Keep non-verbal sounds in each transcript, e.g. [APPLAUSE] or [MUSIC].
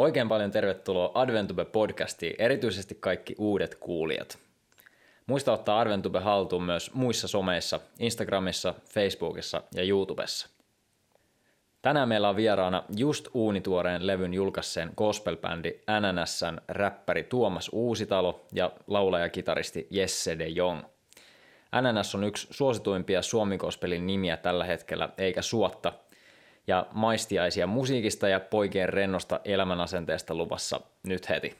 Oikein paljon tervetuloa Adventube-podcastiin, erityisesti kaikki uudet kuulijat. Muista ottaa Adventube haltuun myös muissa someissa, Instagramissa, Facebookissa ja YouTubessa. Tänään meillä on vieraana just uunituoreen levyn julkaisseen gospel-bändi NNSn räppäri Tuomas Uusitalo ja laulaja-kitaristi Jesse de Jong. NNS on yksi suosituimpia suomikospelin nimiä tällä hetkellä, eikä suotta – ja maistiaisia musiikista ja poikien rennosta elämänasenteesta luvassa nyt heti.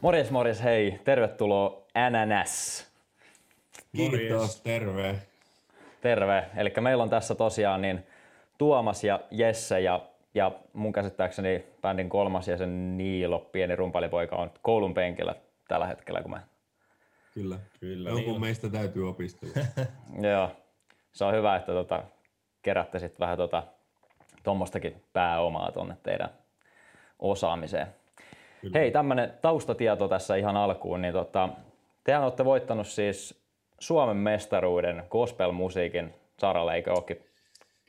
Morjes, morjes, hei. Tervetuloa NNS. Kiitos, terve. Terve. Eli meillä on tässä tosiaan niin Tuomas ja Jesse ja, ja mun käsittääkseni bändin kolmas jäsen Niilo, pieni rumpalipoika, on koulun penkillä tällä hetkellä, kun me... Kyllä, kyllä. Jonkun niin meistä täytyy opiskella. [LAUGHS] Joo. Se on hyvä, että tota, kerätte sitten vähän tota, tuommoistakin pääomaa tuonne teidän osaamiseen. Kyllä. Hei, tämmöinen taustatieto tässä ihan alkuun, niin tota, tehän olette voittanut siis Suomen mestaruuden gospel-musiikin saralla, eikö olekin?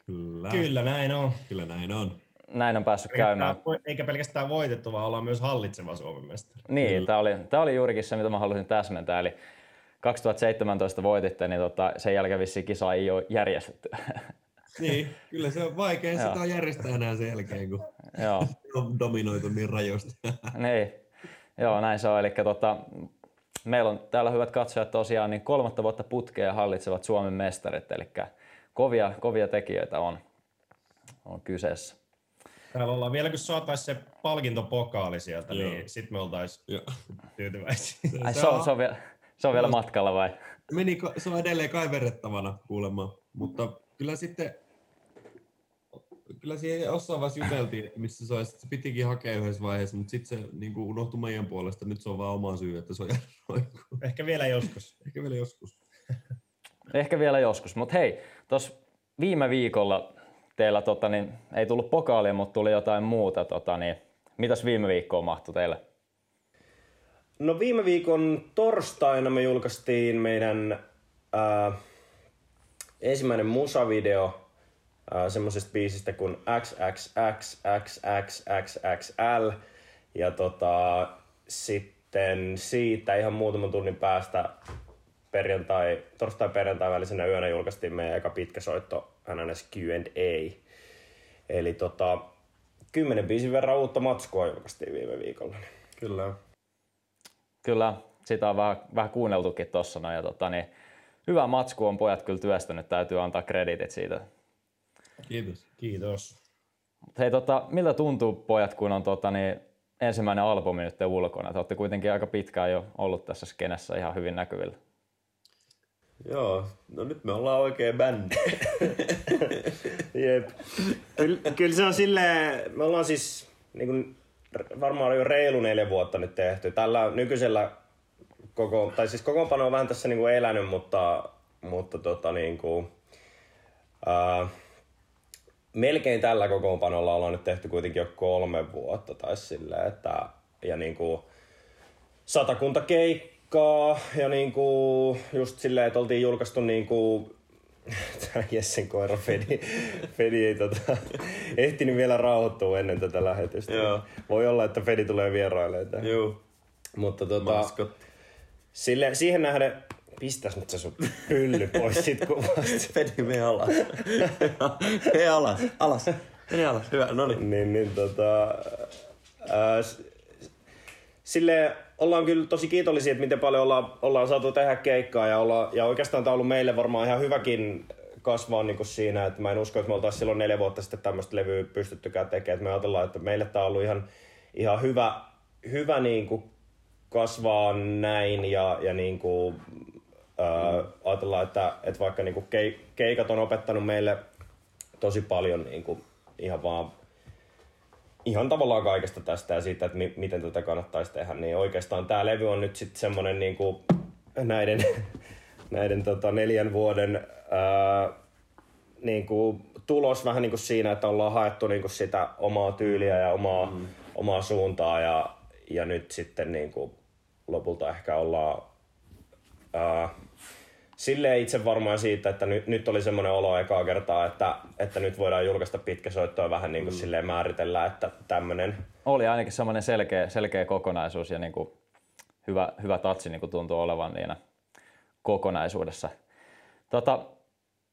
Kyllä. Kyllä näin on. Kyllä näin on. Näin on päässyt eikä käymään. Eikä pelkästään voitettu, vaan ollaan myös hallitseva Suomen mestari. Niin, tämä oli, tämä oli juurikin se, mitä mä halusin täsmentää. Eli 2017 voititte, niin tota, sen jälkeen vissiin kisa ei ole järjestetty. Niin, kyllä se on vaikea [LAUGHS] sitä järjestää enää sen jälkeen, kun Joo. [LAUGHS] on dominoitu niin rajoista. [LAUGHS] niin, Joo, näin se on. Eli tota, meillä on täällä hyvät katsojat tosiaan niin kolmatta vuotta putkea hallitsevat Suomen mestarit, eli kovia, kovia tekijöitä on, on kyseessä. Täällä ollaan vielä, kun saataisiin se palkintopokaali sieltä, niin Joo. niin sitten me oltaisiin tyytyväisiä. [LAUGHS] Ai, se, on, se, on vielä, se on vielä matkalla vai? Meni, se on edelleen kaiverrettavana kuulemma, mutta kyllä sitten kyllä siihen jossain vaiheessa juteltiin, missä se, olisi, se pitikin hakea yhdessä vaiheessa, mutta sitten se niin kuin unohtui meidän puolesta. Nyt se on vaan oma syy, että se on jäänyt [LAUGHS] Ehkä vielä joskus. Ehkä vielä joskus. Ehkä vielä joskus. Mutta hei, tuossa viime viikolla teillä tota, niin, ei tullut pokaalia, mutta tuli jotain muuta. Tota, niin, mitäs viime viikkoon mahtui teille? No viime viikon torstaina me julkaistiin meidän ää, ensimmäinen musavideo semmoisesta biisistä kuin XXXXXXL. Ja tota, sitten siitä ihan muutaman tunnin päästä perjantai, torstai-perjantai välisenä yönä julkaistiin meidän eka pitkä soitto NNS Q&A. Eli tota, kymmenen biisin verran uutta matskua julkaistiin viime viikolla. Kyllä. Kyllä, sitä on vähän, vähän kuunneltukin tuossa. No, ja tota, niin, hyvä matsku on pojat kyllä työstänyt, täytyy antaa kreditit siitä. Kiitos. Kiitos. Hei, tota, miltä tuntuu pojat, kun on tota, niin, ensimmäinen albumi nyt ulkona? Te olette kuitenkin aika pitkään jo ollut tässä skenessä ihan hyvin näkyvillä. Joo, no nyt me ollaan oikein bändi. [LAUGHS] Jep. Kyllä, kyllä se on silleen, me ollaan siis niin kuin, varmaan jo reilu neljä vuotta nyt tehty. Tällä nykyisellä koko, tai siis kokoonpano on vähän tässä niin kuin elänyt, mutta, mutta tota niin kuin, ää, melkein tällä kokoonpanolla ollaan nyt tehty kuitenkin jo kolme vuotta tai silleen, että ja niin kuin satakunta keikkaa ja niin kuin just silleen, että oltiin julkaistu niin kuin Tämä Jessen koira Fedi, Fedi ei tota, ehtinyt vielä rauhoittua ennen tätä lähetystä. Joo. Voi olla, että Fedi tulee vierailemaan Joo. Mutta tota, sille, siihen nähden Pistäs nyt se sun pylly pois sit kuvasta. Pedi, [LAUGHS] me alas. [LAUGHS] me alas, alas. Mene alas, hyvä, no niin. Niin, niin tota... Ää, sille ollaan kyllä tosi kiitollisia, että miten paljon ollaan, ollaan saatu tehdä keikkaa ja, olla, ja oikeastaan tämä on ollut meille varmaan ihan hyväkin kasvaa niin kuin siinä, että mä en usko, että me oltaisiin silloin neljä vuotta sitten tämmöistä levyä pystyttykään tekemään. Että me ajatellaan, että meille tämä on ollut ihan, ihan hyvä, hyvä niin kuin kasvaa näin ja, ja niin kuin Öö, ajatellaan, että, että vaikka niinku keikat on opettanut meille tosi paljon niinku ihan vaan ihan tavallaan kaikesta tästä ja siitä, että mi- miten tätä kannattaisi tehdä, niin oikeastaan tämä levy on nyt sitten semmoinen niinku näiden [LAUGHS] näiden tota, neljän vuoden ää, niin kuin, tulos vähän niin kuin siinä, että ollaan haettu niin kuin sitä omaa tyyliä ja omaa, mm. omaa suuntaa ja, ja nyt sitten niin kuin, lopulta ehkä ollaan ää, silleen itse varmaan siitä, että nyt, nyt oli semmoinen olo ekaa kertaa, että, että nyt voidaan julkaista pitkä soittoa vähän niin kuin mm. silleen määritellä, että tämmöinen. Oli ainakin semmoinen selkeä, selkeä kokonaisuus ja niin kuin hyvä, hyvä tatsi niin kuin tuntuu olevan niinä kokonaisuudessa. Tota,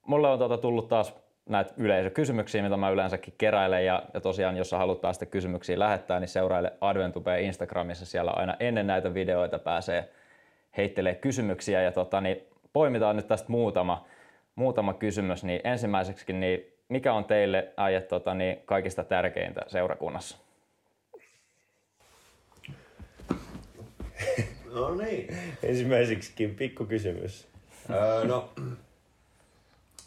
mulle on tota tullut taas näitä yleisökysymyksiä, mitä mä yleensäkin keräilen. Ja, ja tosiaan, jos sä haluat taas sitten kysymyksiä lähettää, niin seuraile Adventube Instagramissa. Siellä aina ennen näitä videoita pääsee heittelee kysymyksiä. Ja tota, niin poimitaan nyt tästä muutama, muutama kysymys. Niin ensimmäiseksi, niin mikä on teille äijät tota, niin kaikista tärkeintä seurakunnassa? No niin. Ensimmäiseksikin pikku kysymys. öö, no,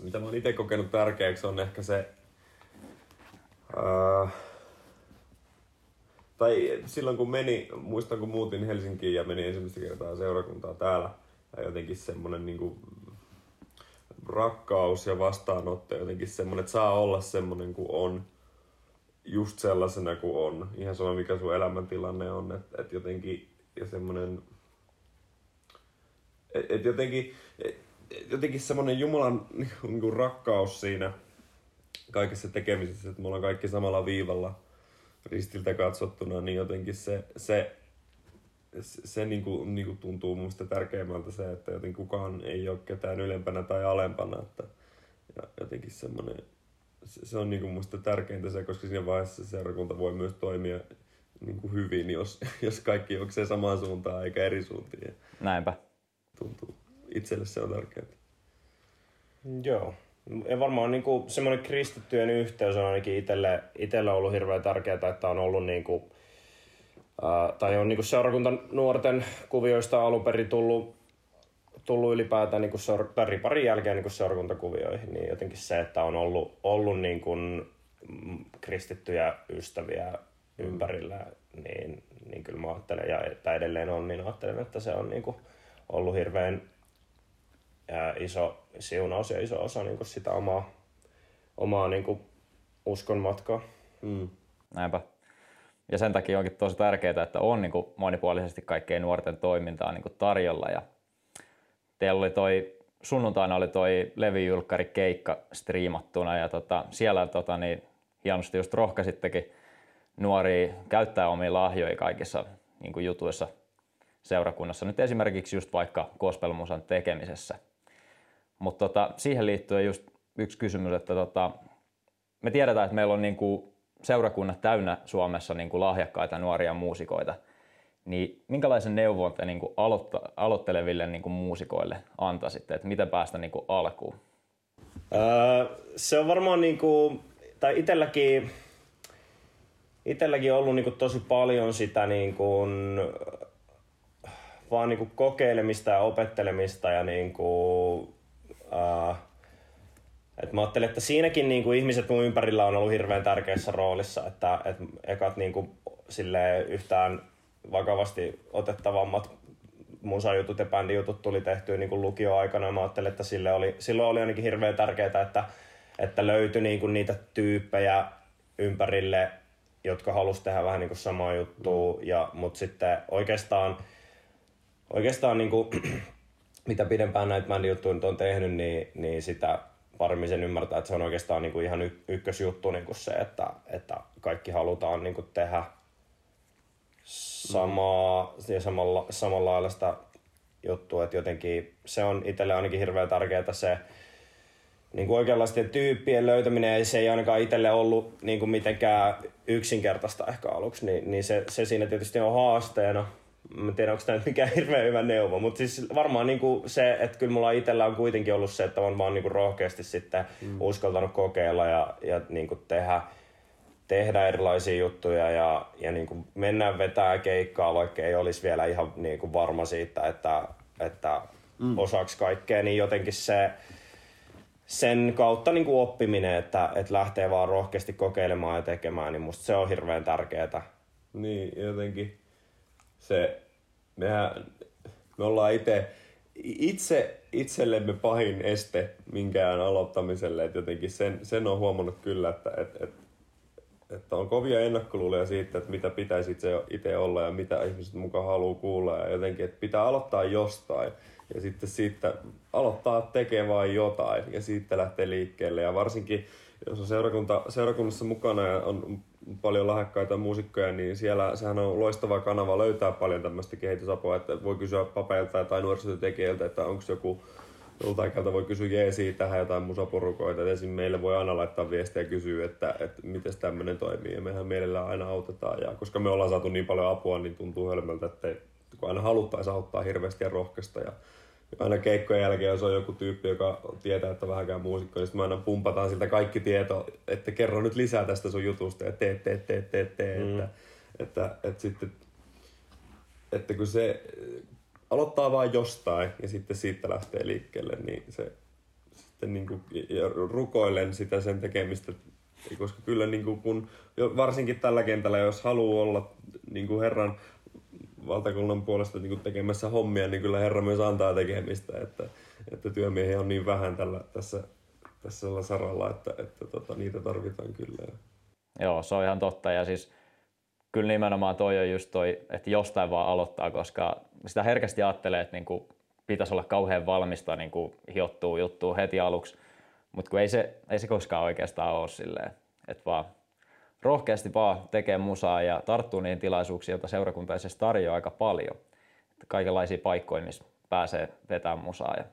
mitä mä oon itse kokenut tärkeäksi on ehkä se... Öö, tai silloin kun meni, muistan kun muutin Helsinkiin ja meni ensimmäistä kertaa seurakuntaa täällä, ja jotenkin semmonen niinku rakkaus ja vastaanotto, jotenkin semmonen, että saa olla semmonen kuin on, just sellaisena kuin on, ihan sama mikä sun elämäntilanne on, että et jotenkin, ja semmonen, et, et jotenkin, et, jotenkin semmoinen Jumalan niin kuin rakkaus siinä kaikessa tekemisessä, että me ollaan kaikki samalla viivalla ristiltä katsottuna, niin jotenkin se, se, se, se niin kuin, niin kuin tuntuu minusta tärkeimmältä se, että jotenkin kukaan ei ole ketään ylempänä tai alempana. Että, ja jotenkin semmoinen, se, se on niin kuin minusta tärkeintä se, koska siinä vaiheessa seurakunta voi myös toimia niin kuin hyvin, jos, jos kaikki juoksee samaan suuntaan eikä eri suuntiin. Näinpä. Tuntuu. Itselle se on tärkeää. Joo. Ja varmaan niin kuin, semmoinen kristittyjen yhteys on ainakin itselle, itselle ollut hirveän tärkeää, että on ollut niin kuin, ää, tai on niin kuin seurakunta nuorten kuvioista alun perin tullut, tullut ylipäätään niin kuin seura- pari parin jälkeen niin kuin seurakuntakuvioihin, niin jotenkin se, että on ollut, ollut niin kuin kristittyjä ystäviä ympärillä, niin, niin kyllä mä ajattelen, ja että edelleen on, niin ajattelen, että se on niin kuin ollut hirveän ää, iso siunaus ja iso osa niin kuin sitä omaa, omaa niin kuin uskon matkaa. Mm. Näinpä. Ja sen takia onkin tosi tärkeää, että on niin kuin monipuolisesti kaikkea nuorten toimintaa niin kuin tarjolla. Ja teillä oli toi, sunnuntaina oli toi levyjulkkari keikka striimattuna ja tota, siellä tota, niin, hienosti just rohkaisittekin nuoria käyttää omia lahjoja kaikissa niin kuin jutuissa seurakunnassa. Nyt esimerkiksi just vaikka gospelmusan tekemisessä. Mutta tota, siihen liittyen just yksi kysymys, että tota, me tiedetään, että meillä on niin kuin seurakunnat täynnä Suomessa niin kuin lahjakkaita nuoria muusikoita. Niin minkälaisen neuvon te niin kuin aloitta, aloitteleville niin kuin muusikoille antaisitte, että miten päästä niin kuin alkuun? Öö, se on varmaan niin kuin, tai itselläkin, itselläkin ollut niin kuin tosi paljon sitä niin kuin, vaan niin kuin kokeilemista ja opettelemista ja niin kuin, uh, et mä ajattelen, että siinäkin niin kuin ihmiset mun ympärillä on ollut hirveän tärkeässä roolissa, että et ekat niin kuin, yhtään vakavasti otettavammat musajutut ja bändijutut tuli tehtyä niin kuin lukioaikana. Mä ajattelin, että sille oli, silloin oli ainakin hirveän tärkeää, että, että löytyi niin kuin niitä tyyppejä ympärille, jotka halusi tehdä vähän niin kuin samaa juttua, ja, mutta sitten oikeastaan oikeastaan niin kuin, mitä pidempään näitä bändijuttuja nyt on tehnyt, niin, niin sitä paremmin sen ymmärtää, että se on oikeastaan niin kuin ihan ykkösjuttu niin kuin se, että, että kaikki halutaan niin kuin tehdä samaa ja samalla, samalla lailla sitä juttua, että jotenkin se on itselle ainakin hirveän tärkeää se niin kuin oikeanlaisten tyyppien löytäminen, ja se ei ainakaan itselle ollut niin kuin mitenkään yksinkertaista ehkä aluksi, niin, niin se, se siinä tietysti on haasteena, Mä en tiedä, onko tämä mikään [LAUGHS] hirveän hyvä neuvo, mutta siis varmaan niinku se, että kyllä mulla itsellä on kuitenkin ollut se, että on vaan niinku rohkeasti sitten mm. uskaltanut kokeilla ja, ja niinku tehdä, tehdä erilaisia juttuja ja, ja niinku mennä vetää keikkaa, vaikka ei olisi vielä ihan niinku varma siitä, että, että mm. osaksi kaikkea, niin jotenkin se, sen kautta niin kuin oppiminen, että, että lähtee vaan rohkeasti kokeilemaan ja tekemään, niin musta se on hirveän tärkeää. Niin, jotenkin se, mehän, me ollaan itse itse itsellemme pahin este minkään aloittamiselle, että jotenkin sen, sen on huomannut kyllä, että, että, että, että on kovia ennakkoluuloja siitä, että mitä pitäisi itse, itse olla ja mitä ihmiset mukaan haluaa kuulla. Ja jotenkin, että pitää aloittaa jostain ja sitten siitä aloittaa tekemään jotain ja siitä lähtee liikkeelle. Ja varsinkin jos on seurakunta, seurakunnassa mukana ja on paljon lahjakkaita muusikkoja, niin siellä sehän on loistava kanava löytää paljon tämmöistä kehitysapua, että voi kysyä papeilta tai nuorisotyöntekijöiltä, että onko joku joltain voi kysyä jeesiä tähän jotain musaporukoita. Esim. meille voi aina laittaa viestiä ja kysyä, että, että miten tämmöinen toimii. Ja mehän mielellään aina autetaan. Ja koska me ollaan saatu niin paljon apua, niin tuntuu hölmöltä, että kun aina haluttaisiin auttaa hirveästi ja rohkeasta. Ja aina keikkojen jälkeen, jos on joku tyyppi, joka tietää, että vähänkään muusikko, niin sitten me aina pumpataan siltä kaikki tieto, että kerro nyt lisää tästä sun jutusta ja tee, tee, tee, tee, tee. Mm. Että, että, että, sitten, että kun se aloittaa vain jostain ja sitten siitä lähtee liikkeelle, niin se sitten niin kuin, ja rukoilen sitä sen tekemistä, koska kyllä niin kuin, kun, varsinkin tällä kentällä, jos haluaa olla niin kuin Herran valtakunnan puolesta niin kuin tekemässä hommia, niin kyllä Herra myös antaa tekemistä, että, että työmiehiä on niin vähän tällä, tässä, tässä saralla, että, että tota, niitä tarvitaan kyllä. Joo, se on ihan totta ja siis kyllä nimenomaan toi on just toi, että jostain vaan aloittaa, koska sitä herkästi ajattelee, että niin kuin pitäisi olla kauhean valmista niin kuin hiottuu juttuu heti aluksi, mutta ei se, ei se koskaan oikeastaan ole silleen, että vaan rohkeasti vaan tekee musaa ja tarttuu niihin tilaisuuksiin, joita seurakunta tarjoaa aika paljon. Että kaikenlaisia paikkoja, missä pääsee vetämään musaa ja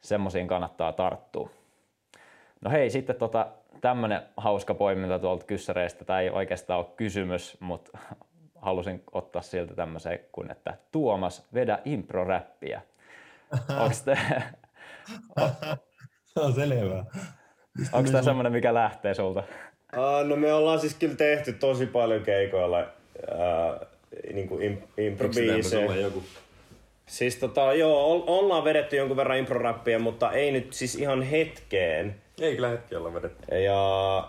semmoisiin kannattaa tarttua. No hei, sitten tota, tämmönen hauska poiminta tuolta kyssäreistä. Tämä ei oikeastaan ole kysymys, mutta halusin ottaa siltä tämmöisen kuin, että Tuomas, vedä impro-räppiä. Onko te... Se on selvä. Onko tämä semmoinen, mikä lähtee sulta? Uh, no me ollaan siis kyllä tehty tosi paljon keikoilla uh, niin kuin im, improbiiseja. joku? Siis tota, joo, ollaan vedetty jonkun verran improrappia, mutta ei nyt siis ihan hetkeen. Ei kyllä hetki olla vedetty. Ja,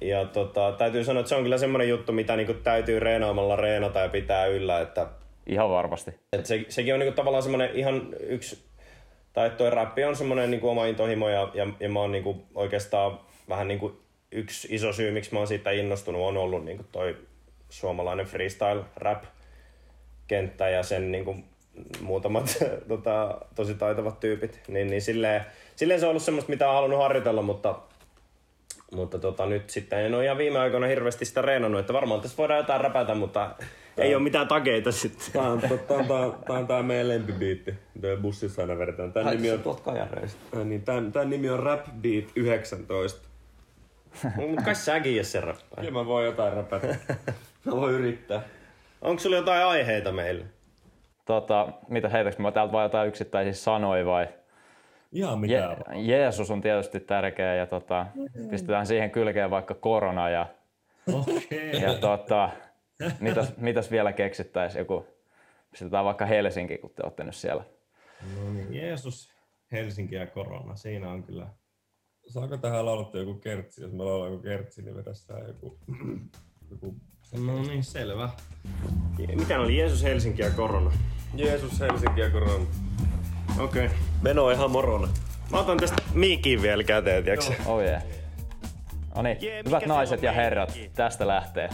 ja tota, täytyy sanoa, että se on kyllä semmoinen juttu, mitä niinku täytyy reenaamalla reenata ja pitää yllä. Että, ihan varmasti. Että se, sekin on niinku tavallaan semmoinen ihan yksi, tai toi rappi on semmoinen niinku oma intohimo ja, ja, ja mä oon niinku oikeastaan vähän niinku yksi iso syy, miksi mä oon siitä innostunut, on ollut niin kuin toi suomalainen freestyle rap kenttä ja sen niin kuin muutamat [LAUGHS] tota, tosi taitavat tyypit. Niin, niin silleen, silleen se on ollut semmoista, mitä on halunnut harjoitella, mutta, mutta tota, nyt sitten en ole ihan viime aikoina hirveästi sitä reenannut, että varmaan tässä voidaan jotain räpätä, mutta Tää, ei ole mitään takeita sitten. Tämä on, tämä, on, tämä on tämä meidän lempibiitti. Bussissa aina vedetään. Tämän nimi on, niin, nimi on Rap Beat 19. Mutta kai säkin jos se räppää. Kyllä mä voin jotain räpätä. [LAUGHS] mä voin yrittää. Onko sulla jotain aiheita meille? Tota, mitä heitäks mä täältä vaan jotain yksittäisiä sanoja vai? Ihan mitä Je- Jeesus on tietysti tärkeä ja tota, pistetään siihen kylkeen vaikka korona ja, okay. ja tota, [LAUGHS] mitäs, mitäs vielä keksittäisiin joku, pistetään vaikka Helsinki, kun te olette nyt siellä. No niin, Jeesus, Helsinki ja korona, siinä on kyllä saako tähän laulettua joku kertsi? Jos mä laulan joku kertsi, niin vedetään joku... [CLEARS THROAT] joku... No niin, selvä. Mitä oli Jeesus, Helsinki ja korona? Jeesus, Helsinki ja korona. Okei. Okay. Meno ihan morona. Mä otan tästä miikin vielä käteen, tiiäks? Oh yeah. No niin, yeah, hyvät naiset ja herrat, tästä lähtee.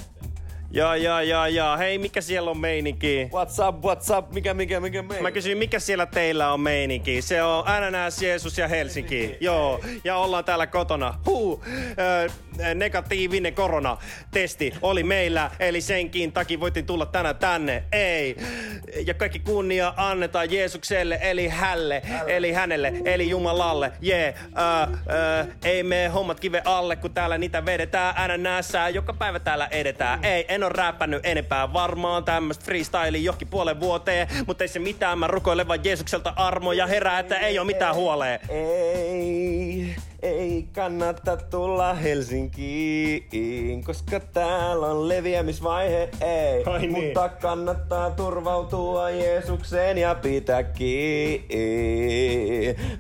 Ja, ja, ja, ja. Hei, mikä siellä on meininki? What's up, what's up? Mikä, mikä, mikä meininki? Mä kysyin, mikä siellä teillä on meininki? Se on NNS, Jeesus ja Helsinki. Joo, ja ollaan täällä kotona. Huu, äh, negatiivinen koronatesti oli meillä, eli senkin takia voitin tulla tänään tänne. Ei. Ja kaikki kunnia annetaan Jeesukselle, eli hälle, eli hänelle, eli Jumalalle. Jee, yeah. äh, äh, ei me hommat kive alle, kun täällä niitä vedetään NNS. Joka päivä täällä edetään. Ei, en oo räpännyt enempää varmaan tämmöstä freestyle johonkin puolen vuoteen, mutta ei se mitään, mä rukoilen vaan Jeesukselta armoja herää, että ei oo mitään huolee. Ei, Ei kannata tulla Helsinkiin, koska täällä on leviämisvaihe, ei. Ai niin. Mutta kannattaa turvautua Jeesukseen ja pitää kiinni.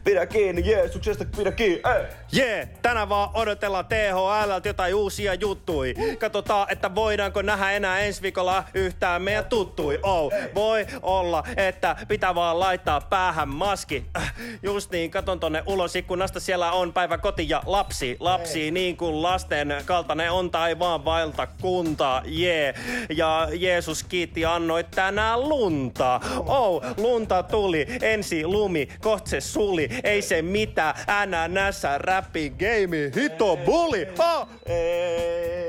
Pidä kiinni Jeesuksesta, pidä kiinni, ei. Jee, yeah, tänään vaan odotellaan THL jotain uusia juttui. Katsotaan, että voidaanko nähdä enää ensi viikolla yhtään meidän tuttui. Oh, voi olla, että pitää vaan laittaa päähän maski. Äh, Just niin, katon tonne ulos ikkunasta, siellä on päivä koti ja lapsi. Lapsi niin kuin lasten kaltainen on taivaan vaelta kunta. Jee, yeah. ja Jeesus kiitti annoi tänään lunta. Oh, lunta tuli, ensi lumi, kohta se suli. Ei se mitään, NNS räppi game, hito bulli. Oh. Ei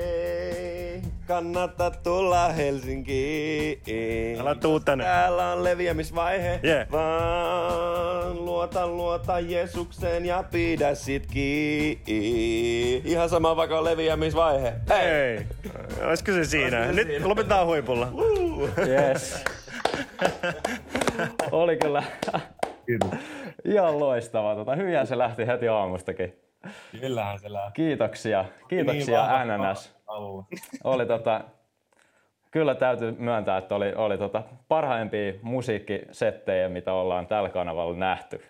kannata tulla Helsinkiin. Älä tuu tänne. Täällä on leviämisvaihe. Yeah. Vaan luota, luota Jeesukseen ja pidä sit kiinni. Ihan sama vaikka on leviämisvaihe. Hei! Ei, olisiko se siinä? Olisiko Nyt siinä? lopetetaan huipulla. Yes. Oli kyllä Kiitos. ihan loistava. Tota, hyvin se lähti heti aamustakin. Kyllähän se lähtee. Kiitoksia. Kiitoksia Niin NNS. Oli tota, kyllä täytyy myöntää, että oli, oli tota parhaimpia musiikkisettejä, mitä ollaan tällä kanavalla nähty.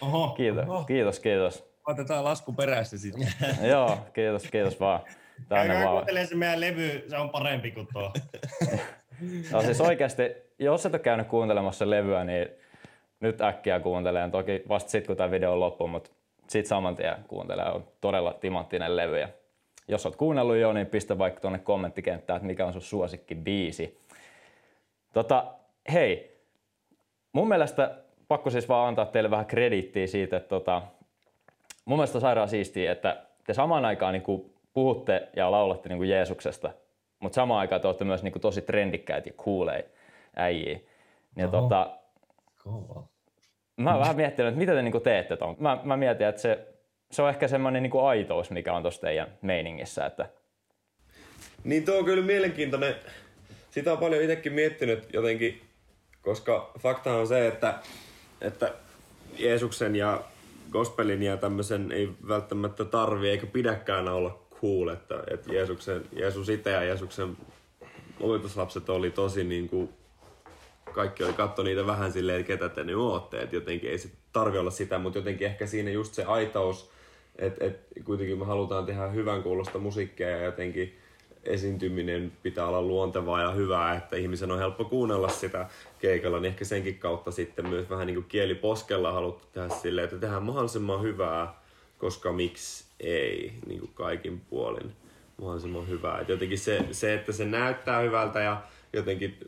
Oho, Kiitos, oho. kiitos, kiitos. Otetaan lasku perässä sitten. [LAUGHS] Joo, kiitos, kiitos vaan. Tänne Käykää vaan. kuuntelemaan se meidän levy, se on parempi kuin tuo. [LAUGHS] No siis oikeasti, jos et ole käynyt kuuntelemassa levyä, niin nyt äkkiä kuuntelen. Toki vasta sitten, kun tämä video on loppu, mutta sit saman tien kuuntelee. On todella timanttinen levy. Ja jos oot kuunnellut jo, niin pistä vaikka tuonne kommenttikenttään, että mikä on sun suosikki biisi. Tota, hei, mun mielestä pakko siis vaan antaa teille vähän krediittiä siitä, että tota, mun mielestä sairaan siistiä, että te samaan aikaan niin puhutte ja laulatte niin Jeesuksesta, mutta samaan aikaan te olette myös niin tosi trendikkäitä ja cooleja äijiä. Ja Oho. tota, Kova. Mä oon vähän miettinyt, että mitä te niin teette ton. Mä, mä mietin, että se, se on ehkä semmoinen niin aitous, mikä on tuossa teidän meiningissä, että Niin tuo on kyllä mielenkiintoinen. Sitä on paljon itsekin miettinyt jotenkin, koska fakta on se, että, että Jeesuksen ja gospelin ja tämmöisen ei välttämättä tarvi eikä pidäkään olla cool, että, että Jeesuksen, Jeesus itse ja Jeesuksen opetuslapset oli tosi niin kuin, kaikki oli katto niitä vähän silleen, ketä te nyt ootte, että jotenkin ei se tarvi olla sitä, mutta jotenkin ehkä siinä just se aitaus, että et kuitenkin me halutaan tehdä hyvän kuulosta musiikkia ja jotenkin esiintyminen pitää olla luontevaa ja hyvää, että ihmisen on helppo kuunnella sitä keikalla, niin ehkä senkin kautta sitten myös vähän niin kuin kieli poskella haluttu tehdä silleen, että tehdään mahdollisimman hyvää, koska miksi ei, niin kuin kaikin puolin mahdollisimman hyvää. Et jotenkin se, se, että se näyttää hyvältä ja jotenkin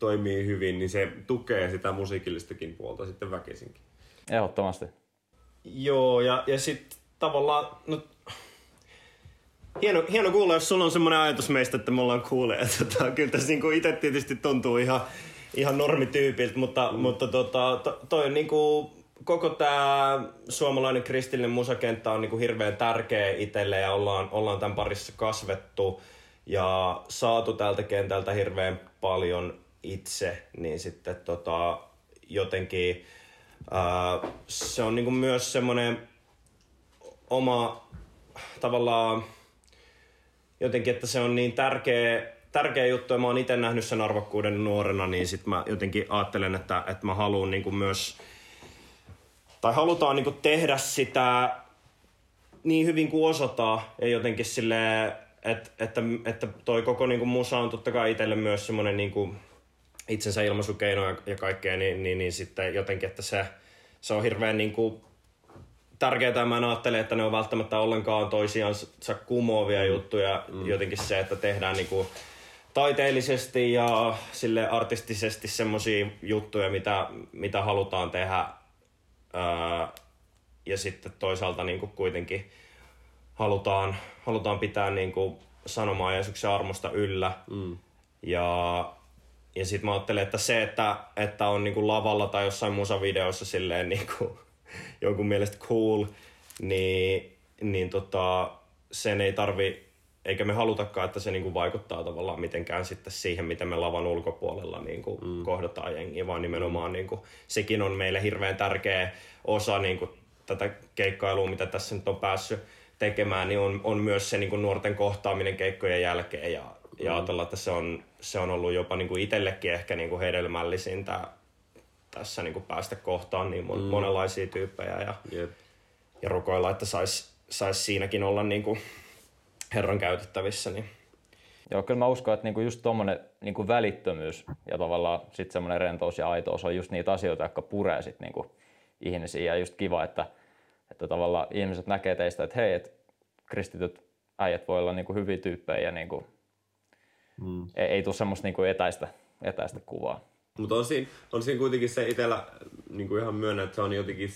toimii hyvin, niin se tukee sitä musiikillistakin puolta sitten väkisinkin. ehdottomasti. Joo, ja, ja sitten tavallaan, no, hieno, hieno kuulla, jos sulla on semmoinen ajatus meistä, että me ollaan kuuleja. Tota, kyllä tässä niinku itse tietysti tuntuu ihan, ihan normityypiltä, mutta, mm. mutta tota, to, toi niinku, koko tämä suomalainen kristillinen musakenttä on niinku hirveän tärkeä itselle ja ollaan, ollaan tämän parissa kasvettu ja saatu tältä kentältä hirveän paljon itse, niin sitten tota, jotenkin ää, se on niinku myös semmoinen oma tavallaan jotenkin, että se on niin tärkeä, tärkeä juttu. Ja mä oon itse nähnyt sen arvokkuuden nuorena, niin sit mä jotenkin ajattelen, että, että mä haluan niinku myös tai halutaan niinku tehdä sitä niin hyvin kuin osataan. Ja jotenkin silleen, että, että, että toi koko niinku musa on totta kai itselle myös semmoinen niinku itsensä ilmaisukeino ja, ja kaikkea, niin, niin, niin sitten jotenkin, että se, se on hirveän niinku tärkeää. ja Mä en ajattele, että ne on välttämättä ollenkaan toisiansa kumoavia juttuja. Mm. Jotenkin se, että tehdään niinku taiteellisesti ja sille artistisesti semmoisia juttuja, mitä, mitä halutaan tehdä. Ää, ja sitten toisaalta niinku kuitenkin halutaan, halutaan pitää niinku sanomaa Jeesuksen armosta yllä. Mm. Ja, ja sitten mä ajattelen, että se, että, että on niinku lavalla tai jossain musavideossa silleen niinku, [LAUGHS] jonkun mielestä cool, niin, niin tota, sen ei tarvi, eikä me halutakaan, että se niinku vaikuttaa tavallaan mitenkään sitten siihen, miten me lavan ulkopuolella niinku mm. kohdataan jengiä, vaan nimenomaan niinku, sekin on meille hirveän tärkeä osa niinku, tätä keikkailua, mitä tässä nyt on päässyt tekemään, niin on, on myös se niin kuin nuorten kohtaaminen keikkojen jälkeen ja, ja ajatella, että se on, se on ollut jopa niin kuin itsellekin ehkä niin kuin hedelmällisintä tässä niin kuin päästä kohtaan niin mon, mm. monenlaisia tyyppejä ja, Jep. ja rukoilla, että sais, sais siinäkin olla niin kuin Herran käytettävissä. Niin. Joo, kyllä mä uskon, että niinku just tuommoinen niinku välittömyys ja tavallaan sitten semmoinen rentous ja aitous on just niitä asioita, jotka puree sit niinku ihmisiin. Ja just kiva, että, että tavallaan ihmiset näkee teistä, että hei, että kristityt äijät voi olla niinku hyviä tyyppejä ja niinku, mm. ei, ei tule semmoista niinku etäistä, etäistä kuvaa. Mutta on siinä, on siinä kuitenkin se itsellä niin ihan myönnä, että se on jotenkin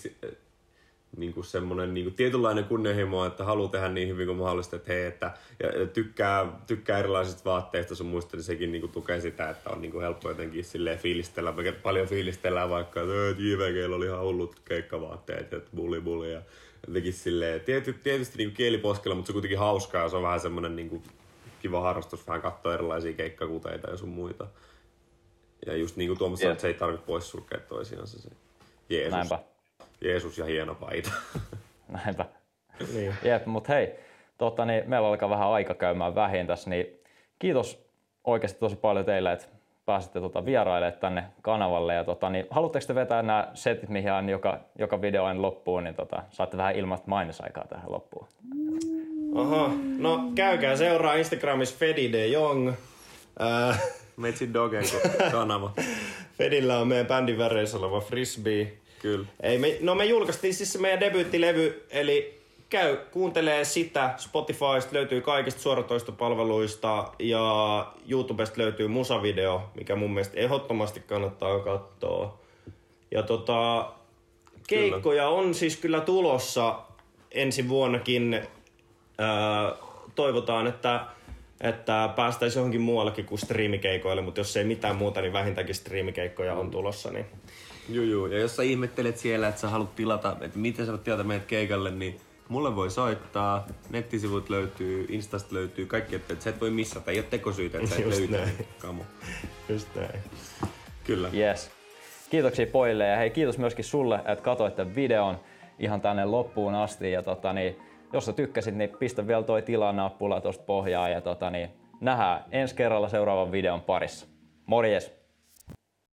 niin kuin semmoinen niin kuin tietynlainen kunnianhimo, että haluaa tehdä niin hyvin kuin mahdollista, että hei, että ja ja tykkää, tykkää erilaisista vaatteista sun muista, niin sekin niin kuin tukee sitä, että on niin kuin helppo jotenkin silleen fiilistellä. Paljon fiilistellään vaikka, että JVGllä oli ihan hullut keikkavaatteet, että bulli bulli ja jotenkin silleen, tiety, tietysti niin kuin kieliposkella, mutta se on kuitenkin hauskaa ja se on vähän semmoinen niin kuin kiva harrastus vähän katsoa erilaisia keikkakuteita ja sun muita. Ja just niin kuin Tuomas sanoi, että se ei tarvitse poissulkea toisiansa se Jeesus. Näinpä, Jeesus ja hieno paita. [LAUGHS] näinpä. Niin. Jep, mutta hei, tota, niin meillä alkaa vähän aika käymään vähin tässä, niin kiitos oikeasti tosi paljon teille, että pääsitte tota, vierailemaan tänne kanavalle. Ja, tota, niin, haluatteko te vetää nämä setit, mihin joka, joka video aina loppuun, niin tota, saatte vähän ilmaista mainosaikaa tähän loppuun. Aha, no käykää seuraa Instagramissa Fedi de Jong. Ää, Metsin Dogen kanava. [LAUGHS] Fedillä on meidän bändin väreissä oleva frisbee. Kyllä. Ei, me, no me julkaistiin siis se meidän debyyttilevy, eli käy kuuntelee sitä. Spotifysta löytyy kaikista suoratoistopalveluista ja YouTubesta löytyy musavideo, mikä mun mielestä ehdottomasti kannattaa katsoa. Ja tota, keikkoja on siis kyllä tulossa ensi vuonnakin. Toivotaan, että, että päästäisiin johonkin muuallekin kuin striimikeikoille, mutta jos ei mitään muuta, niin vähintäänkin striimikeikkoja on tulossa. Niin Juu, juu. Ja jos sä ihmettelet siellä, että sä haluat tilata, että miten sä voit tilata meidät keikalle, niin mulle voi soittaa. Nettisivut löytyy, Instasta löytyy, kaikki, että sä et voi missata. Ei ole tekosyytä, että sä et Just löytä. näin. Kamu. just näin. Kyllä. Yes. Kiitoksia pojille ja hei kiitos myöskin sulle, että katsoit tämän videon ihan tänne loppuun asti. Ja tota, niin, jos sä tykkäsit, niin pistä vielä toi tilaa-nappula tuosta pohjaan ja tota, niin, nähdään ensi kerralla seuraavan videon parissa. Morjes!